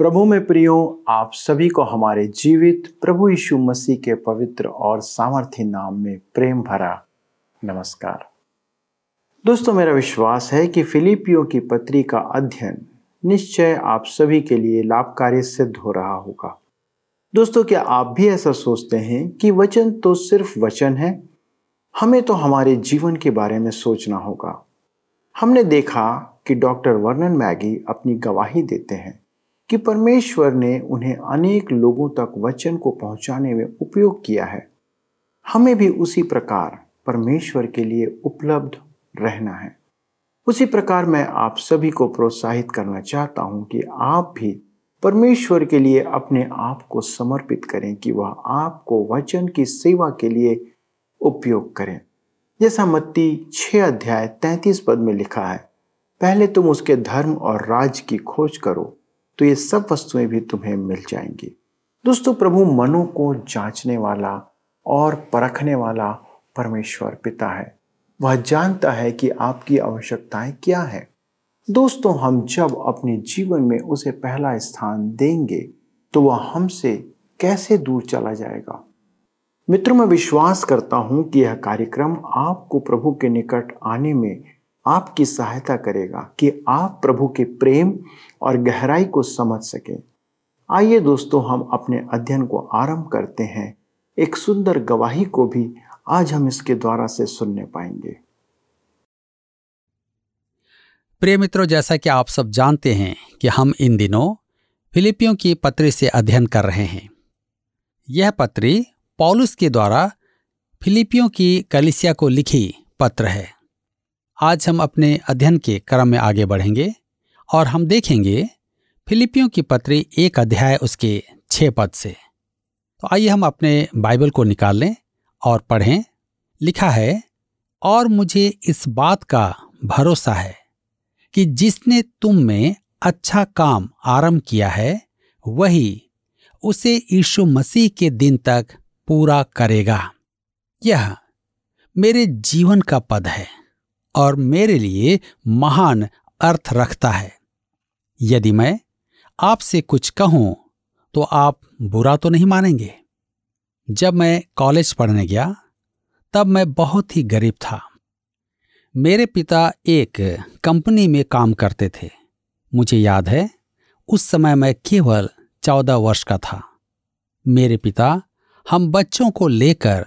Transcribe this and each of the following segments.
प्रभु में प्रियो, आप सभी को हमारे जीवित प्रभु यीशु मसीह के पवित्र और सामर्थ्य नाम में प्रेम भरा नमस्कार। दोस्तों, मेरा विश्वास है कि फिलिपियो की पत्री का अध्ययन निश्चय आप सभी के लिए लाभकारी सिद्ध हो रहा होगा। दोस्तों, क्या आप भी ऐसा सोचते हैं कि वचन तो सिर्फ़ वचन है? हमें तो हमारे जीवन के बारे में सोचना होगा। हमने देखा कि डॉक्टर वर्नन मैगी अपनी गवाही देते हैं। कि परमेश्वर ने उन्हें अनेक लोगों तक वचन को पहुँचाने में उपयोग किया है। हमें भी उसी प्रकार परमेश्वर के लिए उपलब्ध रहना है। उसी प्रकार मैं आप सभी को प्रोत्साहित करना चाहता हूँ कि आप भी परमेश्वर के लिए अपने आप को समर्पित करें कि वह आपको वचन की सेवा के लिए उपयोग करें। जैसा मत्ती छह अध्याय तैतीस पद में लिखा है, पहले तुम उसके धर्म और राज की खोज करो तो ये सब वस्तुएँ भी तुम्हें मिल जाएँगी। दोस्तों, प्रभु मनों को जांचने वाला और परखने वाला परमेश्वर पिता है। वह जानता है कि आपकी आवश्यकताएँ क्या है। दोस्तों, हम जब अपने जीवन में उसे पहला स्थान देंगे तो वह हमसे कैसे दूर चला जाएगा? मित्रों, मैं विश्वास करता हूँ कि यह कार्यक्रम आपको प्रभु के निकट आने में आपकी सहायता करेगा कि आप प्रभु के प्रेम और गहराई को समझ सकें। आइए दोस्तों, हम अपने अध्ययन को आरंभ करते हैं। एक सुंदर गवाही को भी आज हम इसके द्वारा से सुनने पाएँगे। प्रिय मित्रों, जैसा कि आप सब जानते हैं कि हम इन दिनों फिलिपियों की पत्री से अध्ययन कर रहे हैं। यह पत्री पॉलुस के द्वारा फिलिपियों की कलिसिया को लिखी पत्र है। आज हम अपने अध्ययन के क्रम में आगे बढ़ेंगे। और हम देखेंगे फिलिपियों की पत्री एक अध्याय उसके छह पद से। तो आइए हम अपने बाइबल को निकाल लें और पढ़ें। लिखा है, और मुझे इस बात का भरोसा है कि जिसने तुम में अच्छा काम आरंभ किया है, वही उसे यीशु मसीह के दिन तक पूरा करेगा। यह मेरे जीवन का पद है और मेरे लिए महान अर्थ रखता है। यदि मैं आपसे कुछ कहूँ तो आप बुरा तो नहीं मानेंगे। जब मैं कॉलेज पढ़ने गया, तब मैं बहुत ही गरीब था। मेरे पिता एक कंपनी में काम करते थे। मुझे याद है, उस समय मैं केवल चौदह वर्ष का था। मेरे पिता हम बच्चों को लेकर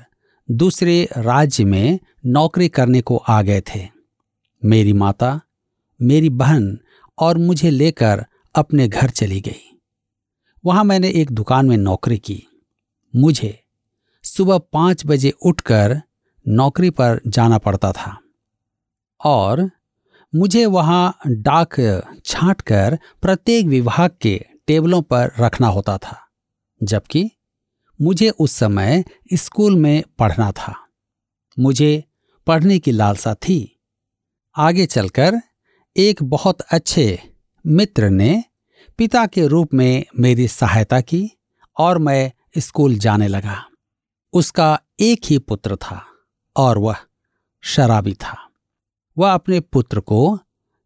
दूसरे राज्य में नौकरी करने को आ गए थे। मेरी माता, मेरी बहन और मुझे लेकर अपने घर चली गई। वहाँ मैंने एक दुकान में नौकरी की। मुझे सुबह पाँच बजे उठकर नौकरी पर जाना पड़ता था और मुझे वहाँ डाक छांट कर प्रत्येक विभाग के टेबलों पर रखना होता था, जबकि मुझे उस समय स्कूल में पढ़ना था। मुझे पढ़ने की लालसा थी। आगे चलकर एक बहुत अच्छे मित्र ने पिता के रूप में मेरी सहायता की और मैं स्कूल जाने लगा। उसका एक ही पुत्र था और वह शराबी था। वह अपने पुत्र को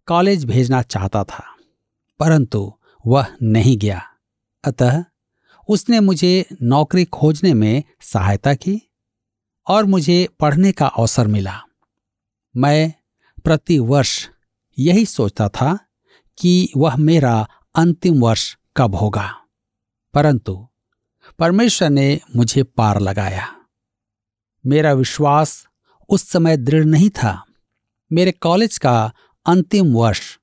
कॉलेज भेजना चाहता था, परंतु वह नहीं गया। अतः उसने मुझे नौकरी खोजने में सहायता की और मुझे पढ़ने का अवसर मिला। मैं प्रति वर्ष यही सोचता था कि वह मेरा अंतिम वर्ष कब होगा। परंतु परमेश्वर ने मुझे पार लगाया। मेरा विश्वास उस समय दृढ़ नहीं था। मेरे कॉलेज का अंतिम वर्ष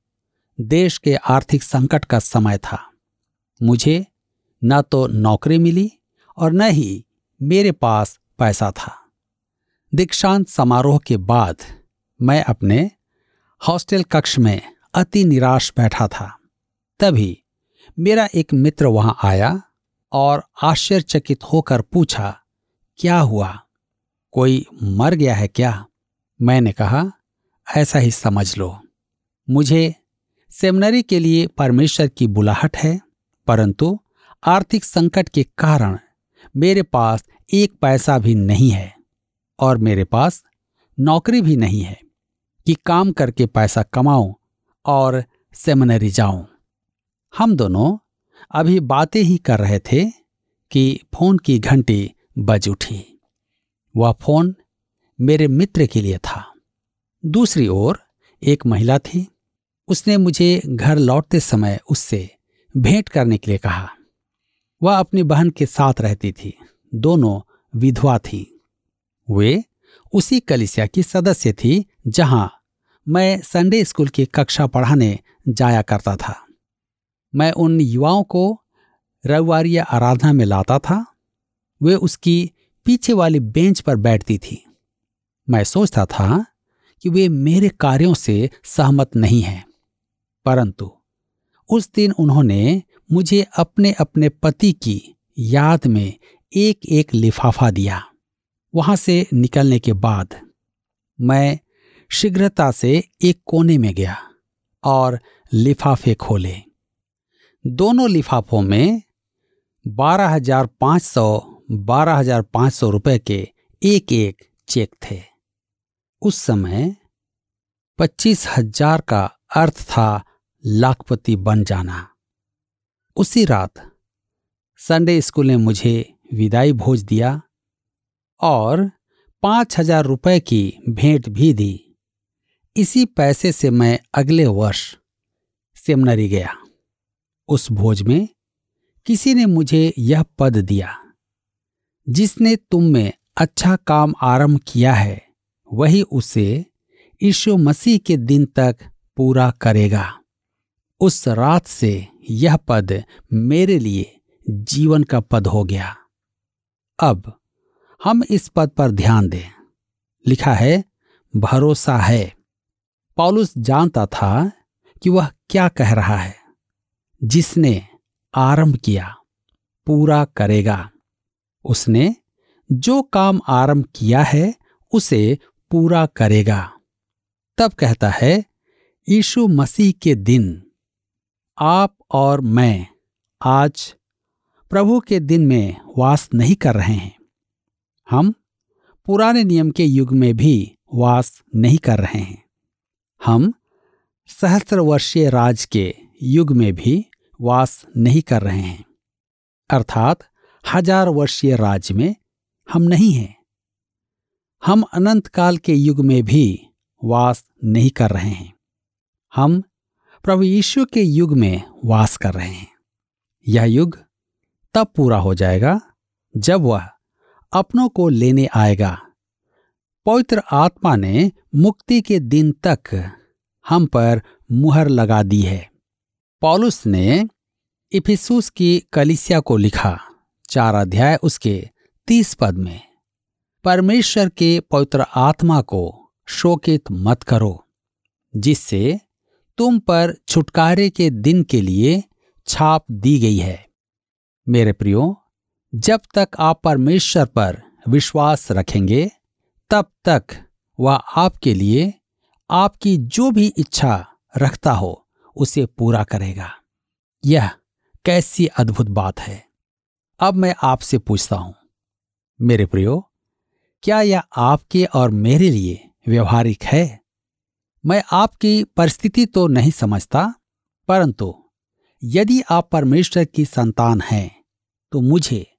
देश के आर्थिक संकट का समय था। मुझे न तो नौकरी मिली और न ही मेरे पास पैसा था। दीक्षांत समारोह के बाद मैं अपने हॉस्टल कक्ष में अति निराश बैठा था। तभी मेरा एक मित्र वहाँ आया और आश्चर्यचकित होकर पूछा, क्या हुआ? कोई मर गया है क्या? मैंने कहा, ऐसा ही समझ लो। मुझे सेमिनरी के लिए परमेश्वर की बुलाहट है, परंतु आर्थिक संकट के कारण मेरे पास एक पैसा भी नहीं है और मेरे पास नौकरी भी नहीं है। कि काम करके पैसा कमाऊं और सेमिनरी जाऊँ। हम दोनों अभी बातें ही कर रहे थे कि फ़ोन की घंटी बज उठी। वह फ़ोन मेरे मित्र के लिए था। दूसरी ओर एक महिला थी। उसने मुझे घर लौटते समय उससे भेंट करने के लिए कहा। वह अपनी बहन के साथ रहती थी। दोनों विधवा थी। वे उसी कलिसिया की सदस्य थी, जहाँ मैं संडे स्कूल की कक्षा पढ़ाने जाया करता था। मैं उन युवाओं को रविवार आराधना में लाता था। वे उसकी पीछे वाली बेंच पर बैठती थी। मैं सोचता था कि वे मेरे कार्यों से सहमत नहीं हैं। परंतु उस दिन उन्होंने मुझे अपने अपने पति की याद में एक एक लिफाफा दिया। वहाँ से निकलने के बाद मैं शीघ्रता से एक कोने में गया और लिफाफे खोले। दोनों लिफाफों में बारह हज़ार पाँच सौ, बारह हज़ार पाँच सौ रुपए के एक एक चेक थे। उस समय पच्चीस हज़ार का अर्थ था लाखपति बन जाना। उसी रात संडे स्कूल ने मुझे विदाई भोज दिया और पाँच हज़ार रुपए की भेंट भी दी। इसी पैसे से मैं अगले वर्ष सेमनरी गया। उस भोज में किसी ने मुझे यह पद दिया, जिसने तुम में अच्छा काम आरंभ किया है, वही उसे यीशु मसीह के दिन तक पूरा करेगा। उस रात से यह पद मेरे लिए जीवन का पद हो गया। अब हम इस पद पर ध्यान दें। लिखा है, भरोसा है। पॉलुस जानता था कि वह क्या कह रहा है। जिसने आरंभ किया, पूरा करेगा। उसने जो काम आरंभ किया है, उसे पूरा करेगा। तब कहता है, यीशु मसीह के दिन, आप और मैं आज प्रभु के दिन में वास नहीं कर रहे हैं। हम पुराने नियम के युग में भी वास नहीं कर रहे हैं। हम सहस्त्र वर्षीय राज के युग में भी वास नहीं कर रहे हैं। अर्थात हज़ार वर्षीय राज्य में हम नहीं हैं। हम अनंत काल के युग में भी वास नहीं कर रहे हैं। हम प्रभु यीशु के युग में वास कर रहे हैं। यह युग तब पूरा हो जाएगा जब वह अपनों को लेने आएगा। पवित्र आत्मा ने मुक्ति के दिन तक हम पर मुहर लगा दी है। पॉलुस ने इफिसुस की कलिसिया को लिखा, चार अध्याय उसके तीस पद में, परमेश्वर के पवित्र आत्मा को शोकित मत करो, जिससे तुम पर छुटकारे के दिन के लिए छाप दी गई है। मेरे प्रियो जब तक आप परमेश्वर पर विश्वास रखेंगे, तब तक वह आपके लिए आपकी जो भी इच्छा रखता हो, उसे पूरा करेगा। यह कैसी अद्भुत बात है। अब मैं आपसे पूछता हूँ। मेरे प्रियो, क्या यह आपके और मेरे लिए व्यवहारिक है? मैं आपकी परिस्थिति तो नहीं समझता, परंतु यदि आप परमेश्वर की संतान हैं तो मुझे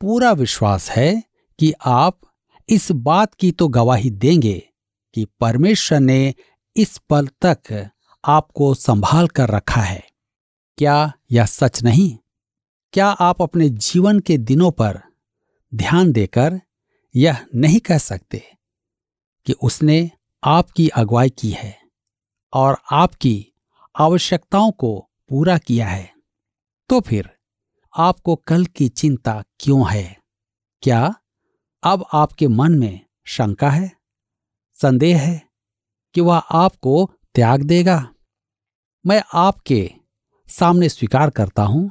पूरा विश्वास है कि आप इस बात की तो गवाही देंगे कि परमेश्वर ने इस पल तक आपको संभाल कर रखा है। क्या यह सच नहीं? क्या आप अपने जीवन के दिनों पर ध्यान देकर यह नहीं कह सकते कि उसने आपकी अगुवाई की है और आपकी आवश्यकताओं को पूरा किया है? तो फिर आपको कल की चिंता क्यों है? क्या अब आपके मन में शंका है? संदेह है कि वह आपको त्याग देगा? मैं आपके सामने स्वीकार करता हूँ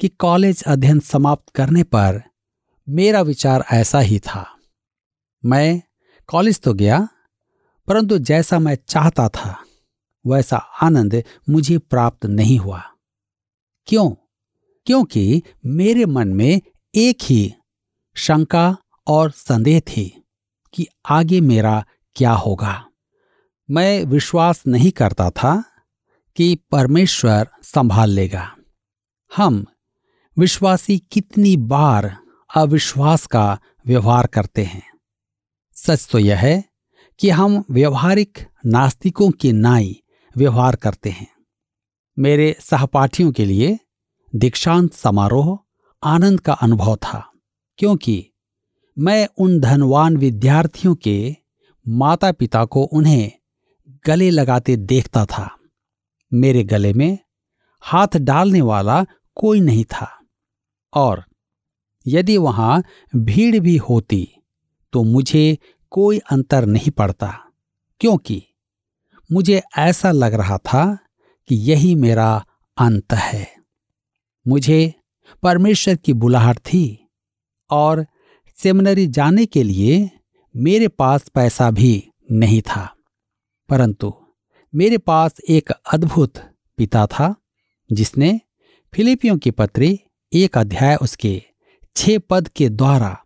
कि कॉलेज अध्ययन समाप्त करने पर मेरा विचार ऐसा ही था। मैं कॉलेज तो गया, परंतु जैसा मैं चाहता था, वैसा आनंद मुझे प्राप्त नहीं हुआ। क्यों? क्योंकि मेरे मन में एक ही शंका और संदेह थी कि आगे मेरा क्या होगा। मैं विश्वास नहीं करता था कि परमेश्वर संभाल लेगा। हम विश्वासी कितनी बार अविश्वास का व्यवहार करते हैं। सच तो यह है कि हम व्यवहारिक नास्तिकों की नाई व्यवहार करते हैं। मेरे सहपाठियों के लिए दीक्षांत समारोह आनंद का अनुभव था, क्योंकि मैं उन धनवान विद्यार्थियों के माता पिता को उन्हें गले लगाते देखता था। मेरे गले में हाथ डालने वाला कोई नहीं था और यदि वहाँ भीड़ भी होती तो मुझे कोई अंतर नहीं पड़ता, क्योंकि मुझे ऐसा लग रहा था कि यही मेरा अंत है। मुझे परमेश्वर की बुलाहट थी और सेमिनरी जाने के लिए मेरे पास पैसा भी नहीं था। परंतु मेरे पास एक अद्भुत पिता था, जिसने फिलिपियों की पत्री एक अध्याय उसके छह पद के द्वारा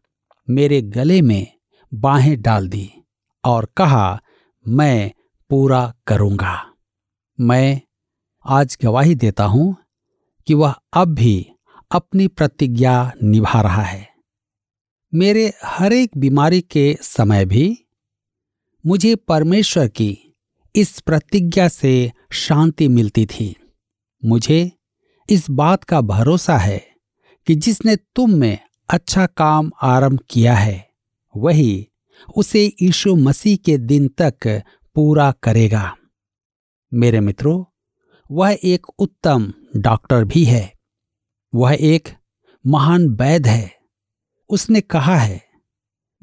मेरे गले में बाहें डाल दी और कहा, मैं पूरा करूँगा। मैं आज गवाही देता हूँ कि वह अब भी अपनी प्रतिज्ञा निभा रहा है। मेरे हर एक बीमारी के समय भी मुझे परमेश्वर की इस प्रतिज्ञा से शांति मिलती थी। मुझे इस बात का भरोसा है कि जिसने तुम में अच्छा काम आरंभ किया है, वही उसे यीशु मसीह के दिन तक पूरा करेगा। मेरे मित्रों वह एक उत्तम डॉक्टर भी है। वह एक महान वैद है। उसने कहा है,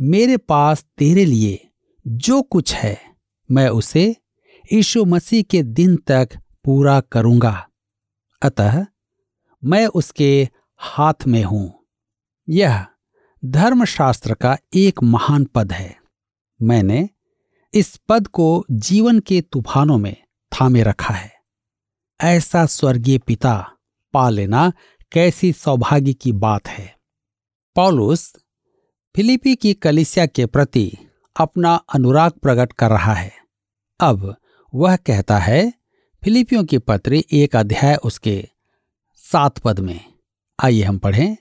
मेरे पास तेरे लिए जो कुछ है, मैं उसे यीशु मसीह के दिन तक पूरा करूँगा। अतः मैं उसके हाथ में हूँ। यह धर्मशास्त्र का एक महान पद है। मैंने इस पद को जीवन के तूफानों में थामे रखा है। ऐसा स्वर्गीय पिता पा लेना कैसी सौभाग्य की बात है। पॉलुस फिलिपी की कलिसिया के प्रति अपना अनुराग प्रकट कर रहा है। अब वह कहता है, फिलिपियों की पत्री एक अध्याय उसके सात पद में। आइए हम पढ़ें।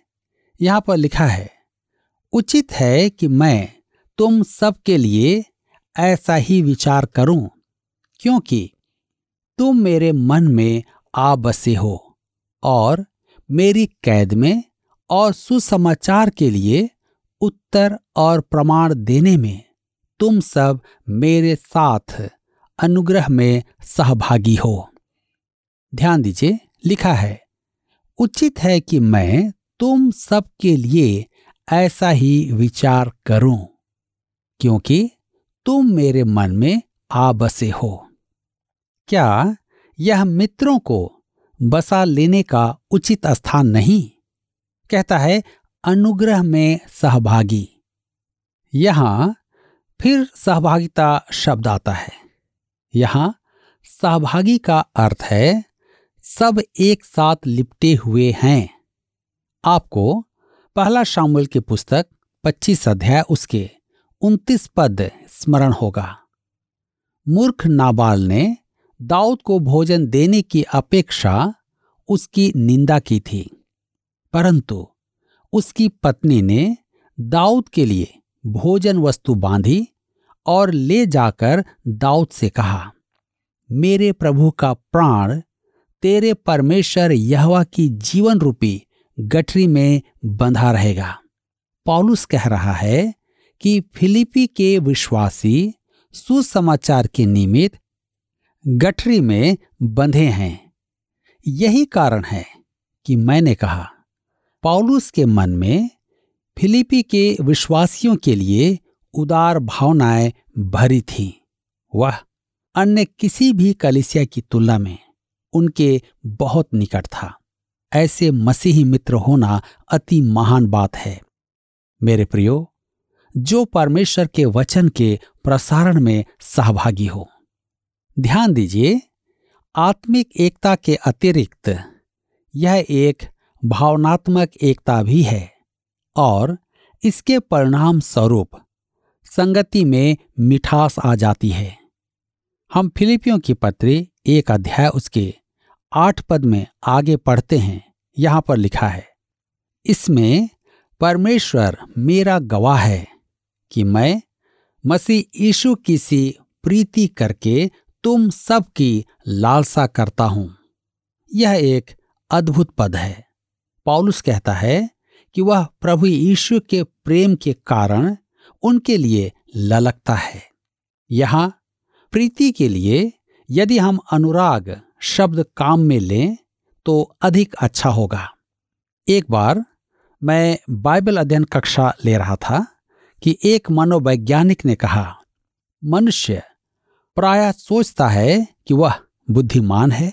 यहाँ पर लिखा है, उचित है कि मैं तुम सबके लिए ऐसा ही विचार करूँ, क्योंकि तुम मेरे मन में आ बसे हो और मेरी कैद में और सुसमाचार के लिए उत्तर और प्रमाण देने में तुम सब मेरे साथ अनुग्रह में सहभागी हो। ध्यान दीजिए, लिखा है, उचित है कि मैं तुम सबके लिए ऐसा ही विचार करूँ, क्योंकि तुम मेरे मन में आ बसे हो। क्या यह मित्रों को बसा लेने का उचित स्थान नहीं? कहता है, अनुग्रह में सहभागी। यहाँ फिर सहभागिता शब्द आता है। यहाँ सहभागी का अर्थ है, सब एक साथ लिपटे हुए हैं। आपको पहला शामिल की पुस्तक 25 अध्याय उसके 29 पद स्मरण होगा। मूर्ख नाबाल ने दाऊद को भोजन देने की अपेक्षा उसकी निंदा की थी। परंतु उसकी पत्नी ने दाऊद के लिए भोजन वस्तु बांधी और ले जाकर दाऊद से कहा, मेरे प्रभु का प्राण तेरे परमेश्वर यहवा की जीवन रूपी गठरी में बंधा रहेगा। पॉलुस कह रहा है कि फिलिपी के विश्वासी सुसमाचार के निमित्त गठरी में बंधे हैं। यही कारण है कि मैंने कहा पौलुस के मन में फिलिपी के विश्वासियों के लिए उदार भावनाएँ भरी थीं। वह अन्य किसी भी कलिसिया की तुलना में उनके बहुत निकट था। ऐसे मसीही मित्र होना अति महान बात है। मेरे प्रियो, जो परमेश्वर के वचन के प्रसारण में सहभागी हो। ध्यान दीजिए, आत्मिक एकता के अतिरिक्त यह एक भावनात्मक एकता भी है और इसके परिणाम स्वरूप संगति में मिठास आ जाती है। हम फिलिपियों की पत्री एक अध्याय उसके आठ पद में आगे पढ़ते हैं, यहाँ पर लिखा है, इसमें परमेश्वर मेरा गवाह है कि मैं मसीह यीशु की सी प्रीति करके तुम सबकी लालसा करता हूँ। यह एक अद्भुत पद है। पॉलुस कहता है कि वह प्रभु यीशु के प्रेम के कारण उनके लिए ललकता है। यहाँ, प्रीति के लिए यदि हम अनुराग शब्द काम में लें तो अधिक अच्छा होगा। एक बार मैं बाइबल अध्ययन कक्षा ले रहा था कि एक मनोवैज्ञानिक ने कहा, मनुष्य प्राय सोचता है कि वह बुद्धिमान है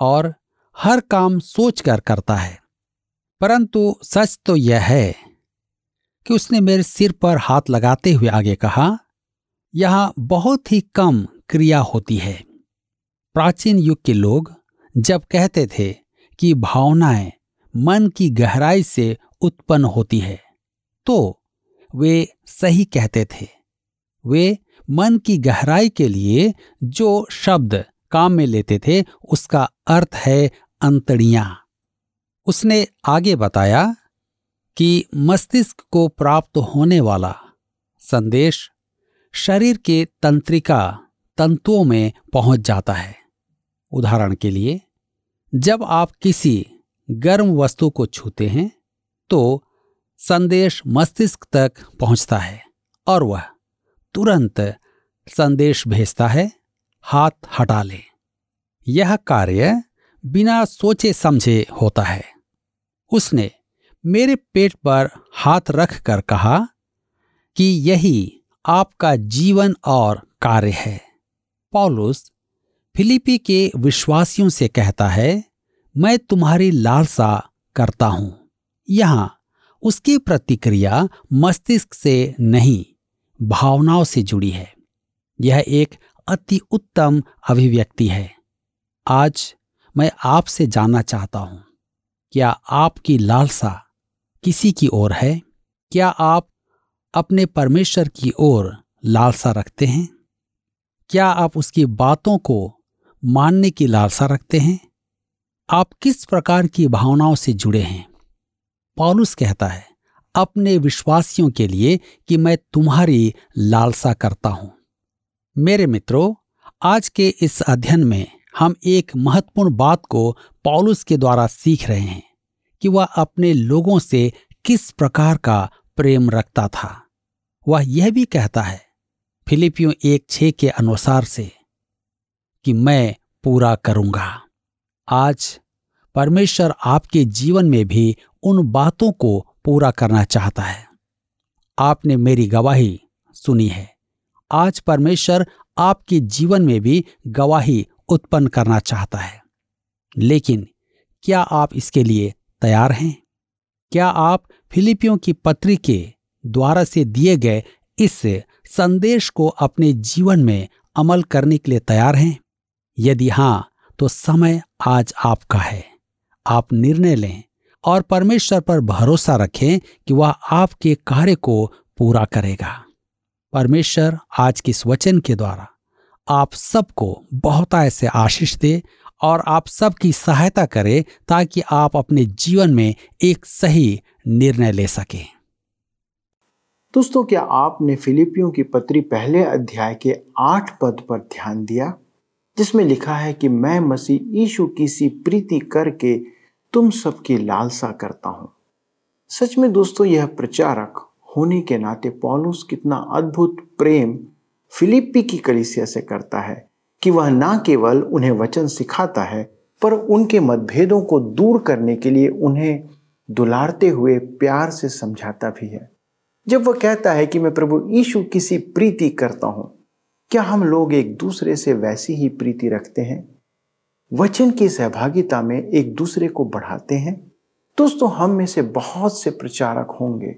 और हर काम सोचकर करता है। परंतु सच तो यह है कि उसने मेरे सिर पर हाथ लगाते हुए आगे कहा, यहाँ बहुत ही कम क्रिया होती है। प्राचीन युग के लोग जब कहते थे कि भावनाएँ मन की गहराई से उत्पन्न होती है तो वे सही कहते थे। वे मन की गहराई के लिए जो शब्द काम में लेते थे, उसका अर्थ है अंतड़ियाँ। उसने आगे बताया कि मस्तिष्क को प्राप्त होने वाला संदेश शरीर के तंत्रिका तंतुओं में पहुँच जाता है। उदाहरण के लिए, जब आप किसी गर्म वस्तु को छूते हैं तो संदेश मस्तिष्क तक पहुँचता है और वह तुरंत संदेश भेजता है, हाथ हटा ले। यह कार्य बिना सोचे समझे होता है। उसने मेरे पेट पर हाथ रख कर कहा कि यही आपका जीवन और कार्य है। पॉलुस फिलिपी के विश्वासियों से कहता है, मैं तुम्हारी लालसा करता हूँ। यहाँ उसकी प्रतिक्रिया मस्तिष्क से नहीं भावनाओं से जुड़ी है। यह एक अति उत्तम अभिव्यक्ति है। आज मैं आपसे जानना चाहता हूँ, क्या आपकी लालसा किसी की ओर है? क्या आप अपने परमेश्वर की ओर लालसा रखते हैं? क्या आप उसकी बातों को मानने की लालसा रखते हैं? आप किस प्रकार की भावनाओं से जुड़े हैं? पॉलुस कहता है अपने विश्वासियों के लिए कि मैं तुम्हारी लालसा करता हूँ। मेरे मित्रों, आज के इस अध्ययन में हम एक महत्वपूर्ण बात को पॉलुस के द्वारा सीख रहे हैं कि वह अपने लोगों से किस प्रकार का प्रेम रखता था। वह यह भी कहता है, फिलिपियों एक छे के अनुसार से, कि मैं पूरा करूँगा। आज परमेश्वर आपके जीवन में भी उन बातों को पूरा करना चाहता है। आपने मेरी गवाही सुनी है। आज परमेश्वर आपके जीवन में भी गवाही उत्पन्न करना चाहता है। लेकिन क्या आप इसके लिए तैयार हैं? क्या आप फिलिपियों की पत्री के द्वारा से दिए गए इस संदेश को अपने जीवन में अमल करने के लिए तैयार हैं? यदि हाँ तो समय आज आपका है। आप निर्णय लें। और परमेश्वर पर भरोसा रखें कि वह आपके कार्य को पूरा करेगा। परमेश्वर आज के इस वचन के द्वारा आप सबको बहुत ऐसे आशीष दे और आप सबकी सहायता करे ताकि आप अपने जीवन में एक सही निर्णय ले सकें। दोस्तों, क्या आपने फिलिपियों की पत्री पहले अध्याय के आठ पद पर ध्यान दिया, जिसमें लिखा है कि मैं मसीह यीशु की सी प्रीति करके तुम सबकी लालसा करता हूँ। सच में दोस्तों, यह प्रचारक होने के नाते पॉलुस कितना अद्भुत प्रेम फिलिपी की कलिसिया से करता है कि वह ना केवल उन्हें वचन सिखाता है, पर उनके मतभेदों को दूर करने के लिए उन्हें दुलारते हुए प्यार से समझाता भी है। जब वह कहता है कि मैं प्रभु यीशु किसी प्रीति करता हूँ, क्या हम लोग एक दूसरे से वैसी ही प्रीति रखते हैं? वचन की सहभागिता में एक दूसरे को बढ़ाते हैं। दोस्तों, हम में से बहुत से प्रचारक होंगे,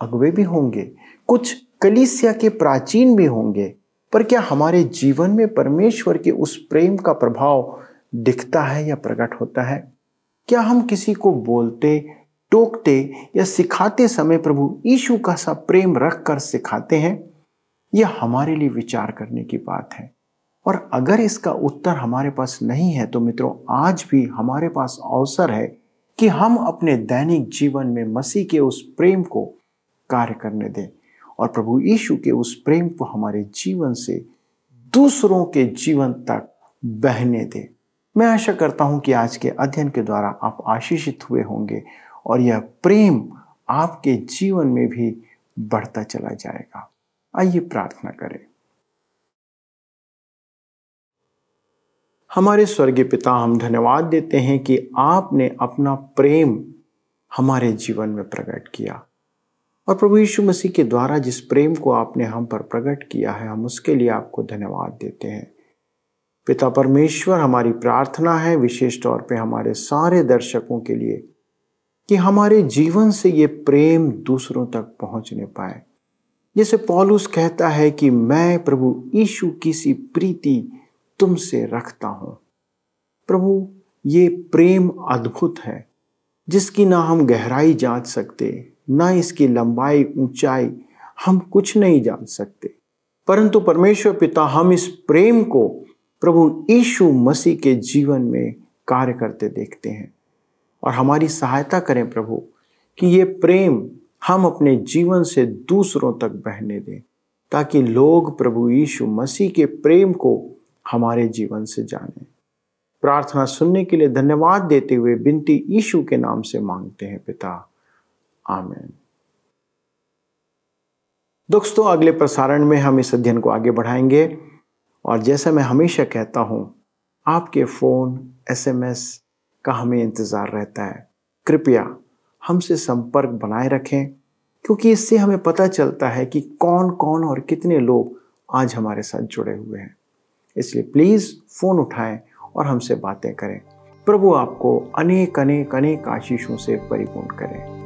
अगवे भी होंगे, कुछ कलिसिया के प्राचीन भी होंगे, पर क्या हमारे जीवन में परमेश्वर के उस प्रेम का प्रभाव दिखता है या प्रकट होता है? क्या हम किसी को बोलते, टोकते या सिखाते समय प्रभु यीशु का सा प्रेम रख कर सिखाते हैं? यह हमारे लिए विचार करने की बात है। और अगर इसका उत्तर हमारे पास नहीं है तो मित्रों, आज भी हमारे पास अवसर है कि हम अपने दैनिक जीवन में मसीह के उस प्रेम को कार्य करने दें और प्रभु यीशु के उस प्रेम को हमारे जीवन से दूसरों के जीवन तक बहने दें। मैं आशा करता हूँ कि आज के अध्ययन के द्वारा आप आशीषित हुए होंगे और यह प्रेम आपके जीवन में भी बढ़ता चला जाएगा। आइए प्रार्थना करें। हमारे स्वर्गीय पिता हम धन्यवाद देते हैं कि आपने अपना प्रेम हमारे जीवन में प्रकट किया। और प्रभु यीशु मसीह के द्वारा जिस प्रेम को आपने हम पर प्रकट किया है, हम उसके लिए आपको धन्यवाद देते हैं। पिता परमेश्वर, हमारी प्रार्थना है विशेष तौर पे हमारे सारे दर्शकों के लिए कि हमारे जीवन से ये प्रेम दूसरों तक पहुँचने पाए। जैसे पॉलुस कहता है कि मैं प्रभु यीशु की सी प्रीति तुमसे रखता हूँ। प्रभु, ये प्रेम अद्भुत है, जिसकी ना हम गहराई जाँच सकते, ना इसकी लंबाई ऊंचाई हम कुछ नहीं जान सकते। परंतु परमेश्वर पिता, हम इस प्रेम को प्रभु यीशु मसीह के जीवन में कार्य करते देखते हैं। और हमारी सहायता करें प्रभु, कि ये प्रेम हम अपने जीवन से दूसरों तक बहने दें, ताकि लोग प्रभु यीशु मसीह के प्रेम को हमारे जीवन से जाने। प्रार्थना सुनने के लिए धन्यवाद देते हुए बिनती यीशु के नाम से मांगते हैं पिता। आमेन। दोस्तों, अगले प्रसारण में हम इस अध्ययन को आगे बढ़ाएँगे और जैसा मैं हमेशा कहता हूँ, आपके फ़ोन, एसएमएस का हमें इंतज़ार रहता है। कृपया हमसे संपर्क बनाए रखें, क्योंकि इससे हमें पता चलता है कि कौन कौन और कितने लोग आज हमारे साथ जुड़े हुए हैं। इसलिए प्लीज़ फ़ोन उठाएँ और हमसे बातें करें। प्रभु आपको अनेक अनेक अनेक आशीषों से परिपूर्ण करें।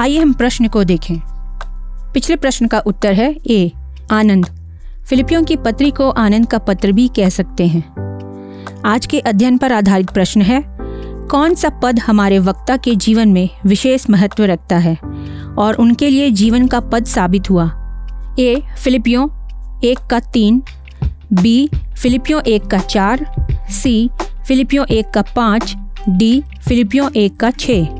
आइए हम प्रश्न को देखें। पिछले प्रश्न का उत्तर है ए, आनंद। फिलिपियों की पत्री को आनंद का पत्र भी कह सकते हैं। आज के अध्ययन पर आधारित प्रश्न है, कौन सा पद हमारे वक्ता के जीवन में विशेष महत्व रखता है और उनके लिए जीवन का पद साबित हुआ? ए, फिलिपियों, एक का तीन, बी, फिलिपियों एक का चार, सी, फिलिपियों एक का पाँच, डी, फिलिपियों एक का छः।